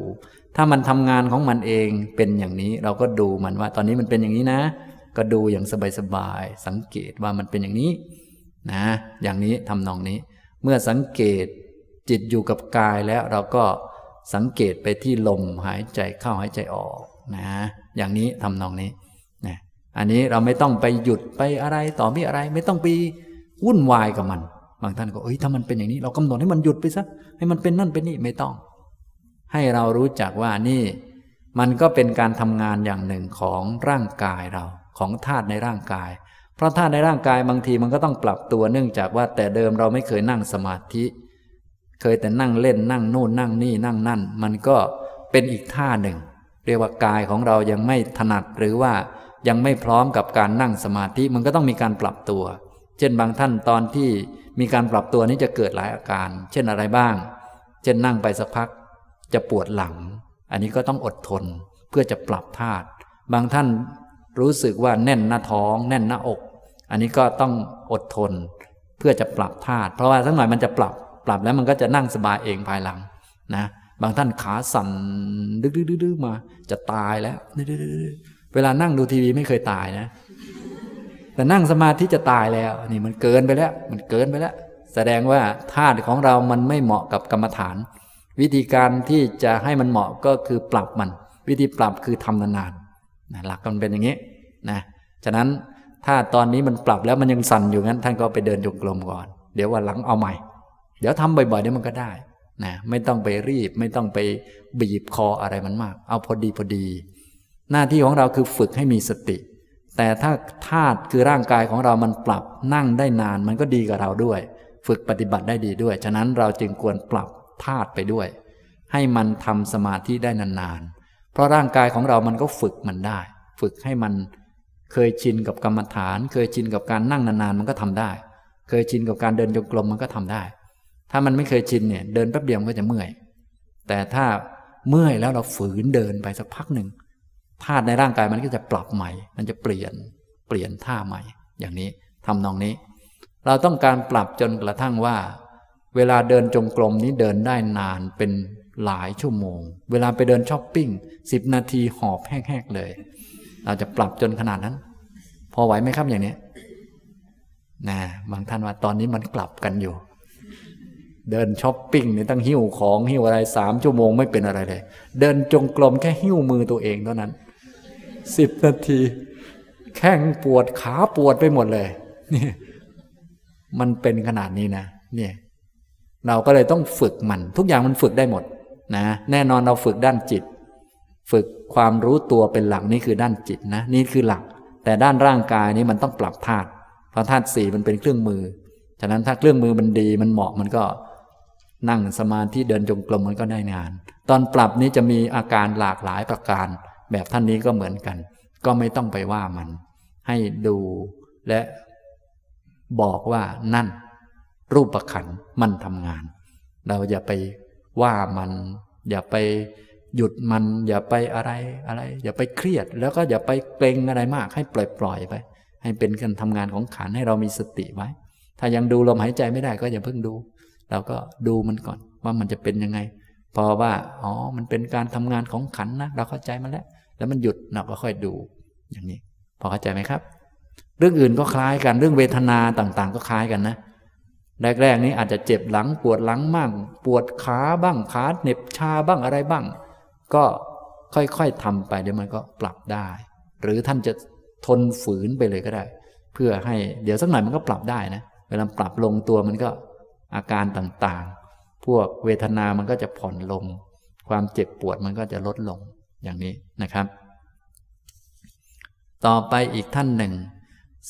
ถ้ามันทำงานของมันเองเป็นอย่างนี้เราก็ดูมันว่า ตอนนี้มันเป็นอย่างนี้นะ ก็ดูอย่างสบายๆสังเกตว่ามันเป็นอย่างนี้นะ อย่างนี้ทำนองนี้ เมื่อสังเกตจิตอยู่กับกายแล้วเราก็สังเกตไปที่ลมหายใจเข้าหายใจออกนะ อย่างนี้ทำนองนี้นะอันนี้เราไม่ต้องไปหยุดไปอะไรต่อมีอะไร ไม่ต้องไปวุ่นวายกับมัน บางท่านก็เอ้ยถ้ามันเป็นอย่างนี้ เรากำหนดให้มันหยุดไปซะให้มันเป็นนั่นเป็นนี่ไม่ต้อง ให้เรารู้จักว่านี่ มันก็เป็นการทำงานอย่างหนึ่งของร่างกายเราของธาตุในร่างกาย เพราะธาตุในร่างกายบางทีมันก็ต้องปรับตัวเนื่องจากว่าแต่เดิมเราไม่เคยนั่งสมาธิ เคยแต่นั่งเล่นนั่งโน่นนั่งนี่นั่งนั่น มันก็เป็นอีกท่าหนึ่ง เรียกว่ากายของเรายังไม่ถนัดหรือว่ายังไม่พร้อมกับการนั่งสมาธิมันก็ต้องมีการปรับตัว เช่นบางท่านตอนที่ มีการปรับตัวนี้จะเกิดหลายอาการ เช่นอะไรบ้าง เช่นนั่งไปสักพัก จะปวดหลัง อันนี้ก็ต้องอดทนเพื่อจะปรับธาตุบางท่านรู้สึกว่าแน่นหน้าท้อง แน่นหน้าอก อันนี้ก็ต้องอดทน เพื่อจะปรับธาตุเพราะว่าสักหน่อยมันจะปรับ ปรับแล้วมันก็จะนั่งสบายเองภายหลังนะบางท่านขาสั่นดื้อๆมา จะตายแล้วเวลานั่งดูทีวีไม่เคยตายนะ แต่นั่งสมาธิจะตายแล้ว นี่มันเกินไปแล้ว มันเกินไปแล้ว แสดงว่าธาตุของเรามันไม่เหมาะกับกรรมฐาน วิธีการที่จะให้มันเหมาะก็คือปรับมัน วิธีปรับคือทำนานๆนะหลักมันเป็นอย่างนี้นะฉะนั้นถ้าตอนนี้มันปรับแล้วมันยังสั่นอยู่งั้น ท่านก็ไปเดินจงกรมก่อน เดี๋ยววันหลังเอาใหม่ เดี๋ยวทำบ่อยๆเดี๋ยวมันก็ได้นะไม่ต้องไปรีบ ไม่ต้องไปบีบคออะไรมันมาก เอาพอดีพอดี หน้าที่ของเราคือฝึกให้มีสติ แต่ถ้าธาตุคือร่างกายของเรามันปรับนั่งได้นานมันก็ดีกับเราด้วย ฝึกปฏิบัติได้ดีด้วย ฉะนั้นเราจึงควรปรับธาตุไปด้วย ให้มันทำสมาธิได้นานๆ เพราะร่างกายของเรามันก็ฝึกมันได้ ฝึกให้มันเคยชินกับกรรมฐาน เคยชินกับการนั่งนานๆมันก็ทำได้ เคยชินกับการเดินจงกรมมันก็ทำได้ ถ้ามันไม่เคยชินเนี่ยเดินแป๊บเดียวก็จะเมื่อย แต่ถ้าเมื่อยแล้วเราฝืนเดินไปสักพักหนึ่ง ธาตุในร่างกายมันก็จะปรับใหม่ มันจะเปลี่ยนเปลี่ยนท่าใหม่ อย่างนี้ทำนองนี้ เราต้องการปรับจนกระทั่งว่า เวลาเดินจงกรมนี้เดินได้นานเป็นหลายชั่วโมง เวลาไปเดินช้อปปิ้งสิบนาทีหอบแห้งๆเลย เราจะปรับจนขนาดนั้น พอไหวไหมครับอย่างนี้นะบางท่านว่าตอนนี้มันกลับกันอยู่ เดินช้อปปิ้งนี่ตั้งหิ้วของหิ้วอะไรสามชั่วโมงไม่เป็นอะไรเลย เดินจงกรมแค่หิ้วมือตัวเองเท่านั้น สิบนาที แข้งปวดขาปวดไปหมดเลยนี่มันเป็นขนาดนี้นะเนี่ยเราก็เลยต้องฝึกมัน ทุกอย่างมันฝึกได้หมดนะแน่นอนเราฝึกด้านจิต ฝึกความรู้ตัวเป็นหลักนี่คือด้านจิตนะนี่คือหลัก แต่ด้านร่างกายนี้มันต้องปรับธาตุเพราะธาตุสี่มันเป็นเครื่องมือฉะนั้นถ้าเครื่องมือมันดีมันเหมาะมันก็นั่งสมาธิเดินจงกรมมันก็ได้งาน ตอนปรับนี้จะมีอาการหลากหลายประการ แบบท่านนี้ก็เหมือนกัน ก็ไม่ต้องไปว่ามัน ให้ดูและบอกว่านั่น รูปประขันมันทำงาน เราอย่าไปว่ามัน อย่าไปหยุดมันอย่าไปอะไรอะไร อย่าไปเครียด แล้วก็อย่าไปเกรงอะไรมาก ให้ปล่อยปล่อยไป ให้เป็นการทำงานของขันให้เรามีสติไว้ ถ้ายังดูลมหายใจไม่ได้ก็อย่าเพิ่งดู เราก็ดูมันก่อนว่ามันจะเป็นยังไง พอว่าอ๋อมันเป็นการทำงานของขันนะเราเข้าใจมันแล้ว แล้วมันหยุดเราก็ค่อยดู อย่างนี้ พอเข้าใจไหมครับ เรื่องอื่นก็คล้ายกันเรื่องเวทนาต่างๆ ก็คล้ายกันนะแรกๆนี้อาจจะเจ็บหลังปวดหลังมั่งปวดขาบ้างขาเหน็บชาบ้างอะไรบ้าง ก็ค่อยๆทำไปเดี๋ยวมันก็ปรับได้ หรือท่านจะทนฝืนไปเลยก็ได้ เพื่อให้เดี๋ยวสักหน่อยมันก็ปรับได้นะเวลาปรับลงตัวมันก็อาการต่างๆ พวกเวทนามันก็จะผ่อนลง ความเจ็บปวดมันก็จะลดลงอย่างนี้นะครับ ต่อไปอีกท่านหนึ่ง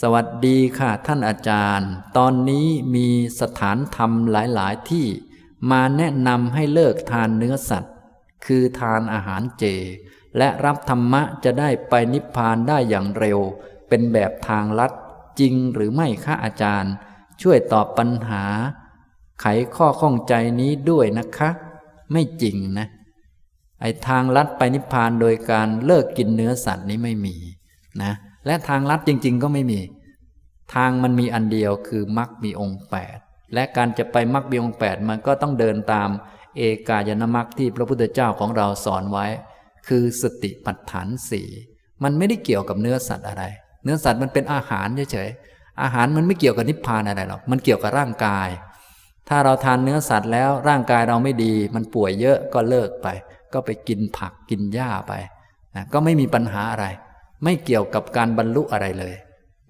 สวัสดีค่ะท่านอาจารย์ ตอนนี้มีสถานธรรมหลาย ๆ ที่มาแนะนำให้เลิกทานเนื้อสัตว์ คือทานอาหารเจ และรับธรรมะจะได้ไปนิพพานได้อย่างเร็ว เป็นแบบทางลัดจริงหรือไม่คะอาจารย์ ช่วยตอบปัญหา ไขข้อข้องใจนี้ด้วยนะคะ ไม่จริงนะ ไอ้ทางลัดไปนิพพานโดยการเลิกกินเนื้อสัตว์นี้ไม่มีนะ และทางลัดจริง ๆ ก็ไม่มี ทางมันมีอันเดียวคือมรรคมีองค์8และการจะไปมรรคมีองค์8มันก็ต้องเดินตาม เอกายนมรรคที่พระพุทธเจ้าของเราสอนไว้ คือสติปัฏฐานสี่มันไม่ได้เกี่ยวกับเนื้อสัตว์อะไร เนื้อสัตว์มันเป็นอาหารเฉยๆอาหารมันไม่เกี่ยวกับนิพพานอะไรหรอกมันเกี่ยวกับร่างกาย ถ้าเราทานเนื้อสัตว์แล้วร่างกายเราไม่ดี มันป่วยเยอะก็เลิกไป ก็ไปกินผักกินหญ้าไปนะก็ไม่มีปัญหาอะไร ไม่เกี่ยวกับการบรรลุอะไรเลย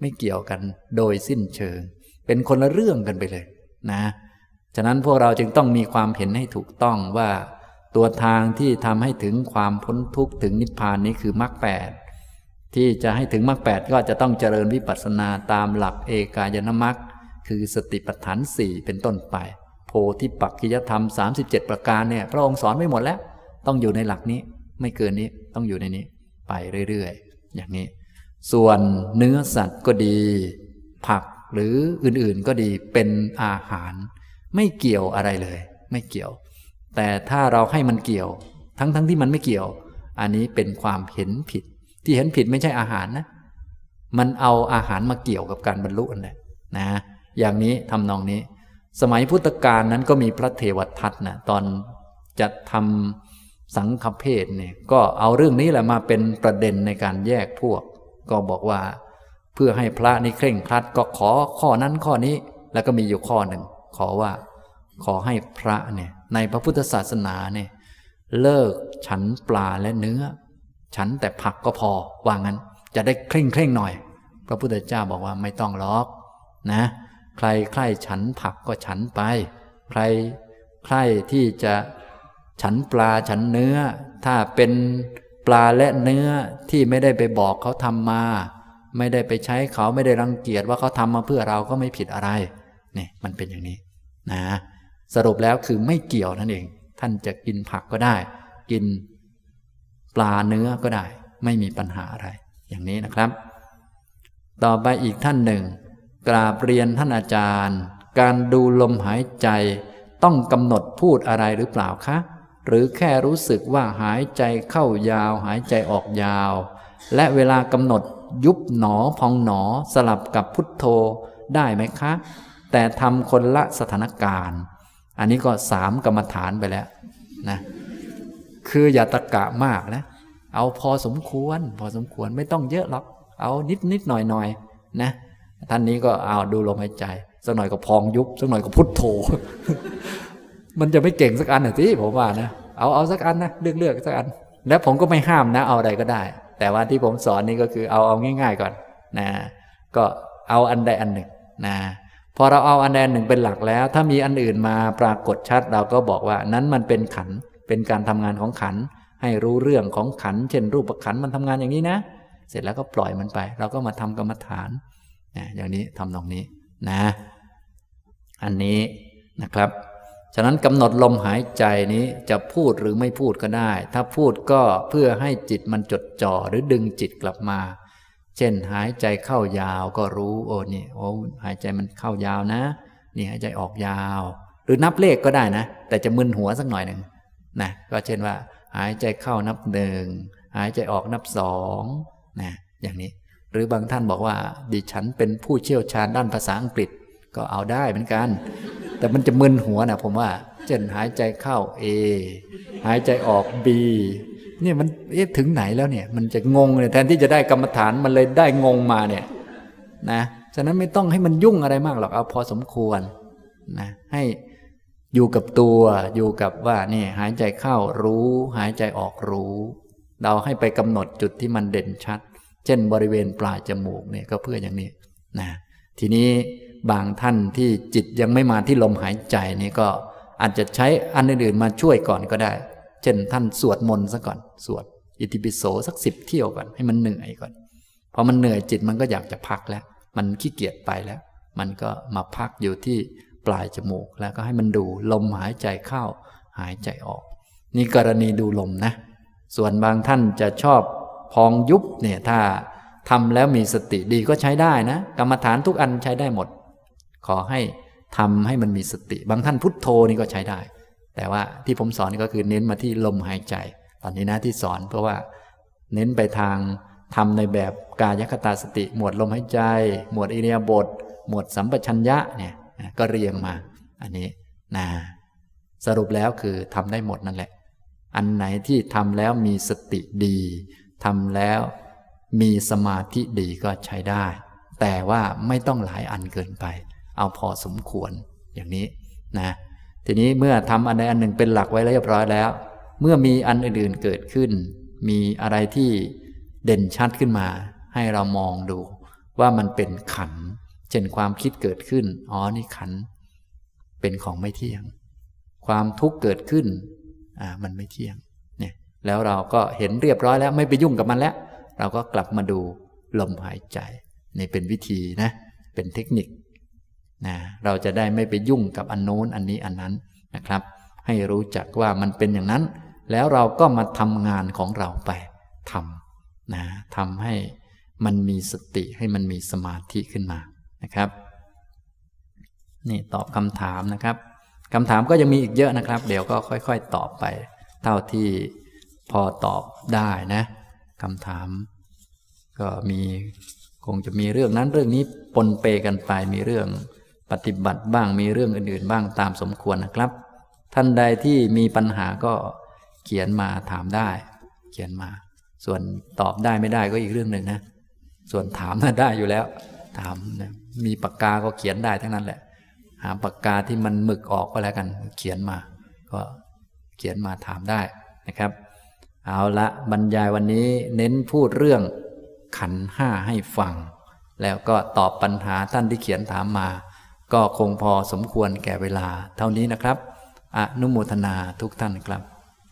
ไม่เกี่ยวกันโดยสิ้นเชิง เป็นคนละเรื่องกันไปเลยนะ ฉะนั้นพวกเราจึงต้องมีความเห็นให้ถูกต้องว่า ตัวทางที่ทำให้ถึงความพ้นทุกข์ถึงนิพพานนี้คือมรรคแปดที่จะให้ถึงมรรคแปดก็จะต้องเจริญวิปัสสนาตามหลักเอกายนมรรค คือสติปัฏฐานสี่เป็นต้นไป โพธิปักขิยธรรม 37 ประการเนี่ยพระองค์สอนไม่หมดแล้ว ต้องอยู่ในหลักนี้ ไม่เกินนี้ต้องอยู่ในนี้ ไปเรื่อยๆ อย่างนี้ ส่วนเนื้อสัตว์ก็ดี ผักหรืออื่นๆก็ดีเป็นอาหาร ไม่เกี่ยวอะไรเลย ไม่เกี่ยว แต่ถ้าเราให้มันเกี่ยว ทั้งๆทที่มันไม่เกี่ยว อันนี้เป็นความเห็นผิด ที่เห็นผิดไม่ใช่อาหารนะ มันเอาอาหารมาเกี่ยวกับการบรรลุนั่นแหละนะ อย่างนี้ทำนองนี้ สมัยพุทธกาลนั้นก็มีพระเทวทัตนะตอนจะทำสังฆเพศเนี่ยก็เอาเรื่องนี้แหละมาเป็นประเด็นในการแยกพวก ก็บอกว่า เพื่อให้พระนี่เคร่งครัดก็ขอข้อนั้นข้อนี้แล้วก็มีอยู่ข้อหนึ่งขอว่า ขอให้พระเนี่ยในพระพุทธศาสนาเนี่ยเลิกฉันปลาและเนื้อ ฉันแต่ผักก็พอว่างั้น จะได้เคร่งเคร่งหน่อย พระพุทธเจ้าบอกว่าไม่ต้องล็อกนะ ใครใครฉันผักก็ฉันไป ใครใครที่จะฉันปลาฉันเนื้อ ถ้าเป็นปลาและเนื้อที่ไม่ได้ไปบอกเขาทำมา ไม่ได้ไปใช้เขาไม่ได้รังเกียจว่าเขาทำมาเพื่อเราก็ไม่ผิดอะไรนี่มันเป็นอย่างนี้นะสรุปแล้วคือไม่เกี่ยวนั่นเอง ท่านจะกินผักก็ได้ กินปลาเนื้อก็ได้ ไม่มีปัญหาอะไร อย่างนี้นะครับ ต่อไปอีกท่านหนึ่ง กราบเรียนท่านอาจารย์ การดูลมหายใจ ต้องกำหนดพูดอะไรหรือเปล่าคะ หรือแค่รู้สึกว่าหายใจเข้ายาว หายใจออกยาว และเวลากำหนดยุบหนอพองหนอสลับกับพุทโธได้ไหมคะ แต่ทำคนละสถานการณ์ อันนี้ก็สามกรรมฐานไปแล้วนะคืออย่าตะกะมากนะ เอาพอสมควร พอสมควรไม่ต้องเยอะหรอก เอานิดนิดหน่อยหน่อยนะ ท่านนี้ก็เอาดูลมหายใจสักหน่อยก็พองยุบสักหน่อยก็พุทโธ มันจะไม่เก่งสักอันหรือที่ผมว่านะเอาเอาสักอันนะเลือกเลือกสักอัน แล้วผมก็ไม่ห้ามนะ เอาอะไรก็ได้ แต่ว่าที่ผมสอนนี่ก็คือเอาเอาง่าย ๆก่อนนะ ก็เอาอันใดอันหนึ่งนะพอเราเอาอันใดอันหนึ่งเป็นหลักแล้ว ถ้ามีอันอื่นมาปรากฏชัดเราก็บอกว่านั้นมันเป็นขันเป็นการทำงานของขัน ให้รู้เรื่องของขัน เช่นรูปขันมันทำงานอย่างนี้นะ เสร็จแล้วก็ปล่อยมันไป เราก็มาทำกรรมฐาน นะอย่างนี้ทำตรงนี้นะ อันนี้นะครับ ฉะนั้นกำหนดลมหายใจนี้จะพูดหรือไม่พูดก็ได้ ถ้าพูดก็เพื่อให้จิตมันจดจ่อหรือดึงจิตกลับมา เช่นหายใจเข้ายาวก็รู้โอ้นี่โอ้หายใจมันเข้ายาวนะ นี่หายใจออกยาว หรือนับเลขก็ได้นะ แต่จะมึนหัวสักหน่อยหนึ่งนะก็เช่นว่า หายใจเข้านับหนึ่งหายใจออกนับสองนะอย่างนี้ หรือบางท่านบอกว่า ดิฉันเป็นผู้เชี่ยวชาญด้านภาษาอังกฤษก็เอาได้เหมือนกัน แต่มันจะมึนหัวนะผมว่า เช่นหายใจเข้า A หายใจออก B เนี่ยมันเอ๊ะถึงไหนแล้วเนี่ย มันจะงงเลยแทนที่จะได้กรรมฐานมันเลยได้งงมาเนี่ยนะฉะนั้นไม่ต้องให้มันยุ่งอะไรมากหรอกเอาพอสมควรนะให้อยู่กับตัวอยู่กับว่านี่หายใจเข้ารู้ หายใจออกรู้ เราให้ไปกำหนดจุดที่มันเด่นชัด เช่นบริเวณปลายจมูกเนี่ยก็เพื่ออย่างนี้นะทีนี้บางท่านที่จิตยังไม่มาที่ลมหายใจนี่ก็อาจจะใช้อันอื่นๆมาช่วยก่อนก็ได้ เช่นท่านสวดมนต์ซะก่อน สวดอิติปิโสสักสิบเที่ยวก่อนให้มันเหนื่อยก่อนพอมันเหนื่อยจิตมันก็อยากจะพักแล้ว มันขี้เกียจไปแล้ว มันก็มาพักอยู่ที่ปลายจมูกแล้วก็ให้มันดูลมหายใจเข้าหายใจออก นี่กรณีดูลมนะ ส่วนบางท่านจะชอบ พองยุบเนี่ยถ้าทำแล้วมีสติดีก็ใช้ได้นะ กรรมฐานทุกอันใช้ได้หมด ขอให้ทำให้มันมีสติ บางท่านพุทโธนี่ก็ใช้ได้ แต่ว่าที่ผมสอนก็คือเน้นมาที่ลมหายใจ ตอนนี้นะที่สอนเพราะว่าเน้นไปทางทำในแบบกายคตาสติ หมวดลมหายใจ หมวดอิริยาบถหมวดสัมปชัญญะเนี่ยก็เรียงมา อันนี้นะสรุปแล้วคือทำได้หมดนั่นแหละ อันไหนที่ทำแล้วมีสติดี ทำแล้วมีสมาธิดีก็ใช้ได้ แต่ว่าไม่ต้องหลายอันเกินไป เอาพอสมควรอย่างนี้นะ ทีนี้เมื่อทำอันใดอันหนึ่งเป็นหลักไว้เรียบร้อยแล้ว เมื่อมีอันอื่นๆเกิดขึ้น มีอะไรที่เด่นชัดขึ้นมา ให้เรามองดู ว่ามันเป็นขัน เช่นความคิดเกิดขึ้น อ๋อนี่ขัน เป็นของไม่เที่ยง ความทุกข์เกิดขึ้น อ่า มันไม่เที่ยง แล้วเราก็เห็นเรียบร้อยแล้วไม่ไปยุ่งกับมันแล้ว เราก็กลับมาดูลมหายใจนี่เป็นวิธีนะ เป็นเทคนิคนะเราจะได้ไม่ไปยุ่งกับอันโน้นอันนี้อันนั้นนะครับ ให้รู้จักว่ามันเป็นอย่างนั้น แล้วเราก็มาทำงานของเราไปทำนะทำให้มันมีสติให้มันมีสมาธิขึ้นมานะครับ นี่ตอบคำถามนะครับคำถามก็ยังมีอีกเยอะนะครับ เดี๋ยวก็ค่อย ๆ ตอบไป เท่าที่ พอตอบได้นะคำถาม ก็มีคงจะมีเรื่องนั้นเรื่องนี้ปนเปกันไปมีเรื่องปฏิบัติบ้างมีเรื่องอื่นๆ บ้างตามสมควรนะครับ ท่านใดที่มีปัญหาก็เขียนมาถามได้ เขียนมา ส่วนตอบได้ไม่ได้ก็อีกเรื่องหนึ่งนะ ส่วนถามน่าได้อยู่แล้ว ถามนะมีปากกาก็เขียนได้ทั้งนั้นแหละ หาปากกาที่มันหมึกออกก็แล้วกัน เขียนมา ก็เขียนมาถามได้นะครับ เอาละบรรยายวันนี้เน้นพูดเรื่องขันห้าให้ฟัง แล้วก็ตอบปัญหาท่านที่เขียนถามมา ก็คงพอสมควรแก่เวลาเท่านี้นะครับ อนุโมทนาทุกท่านครับ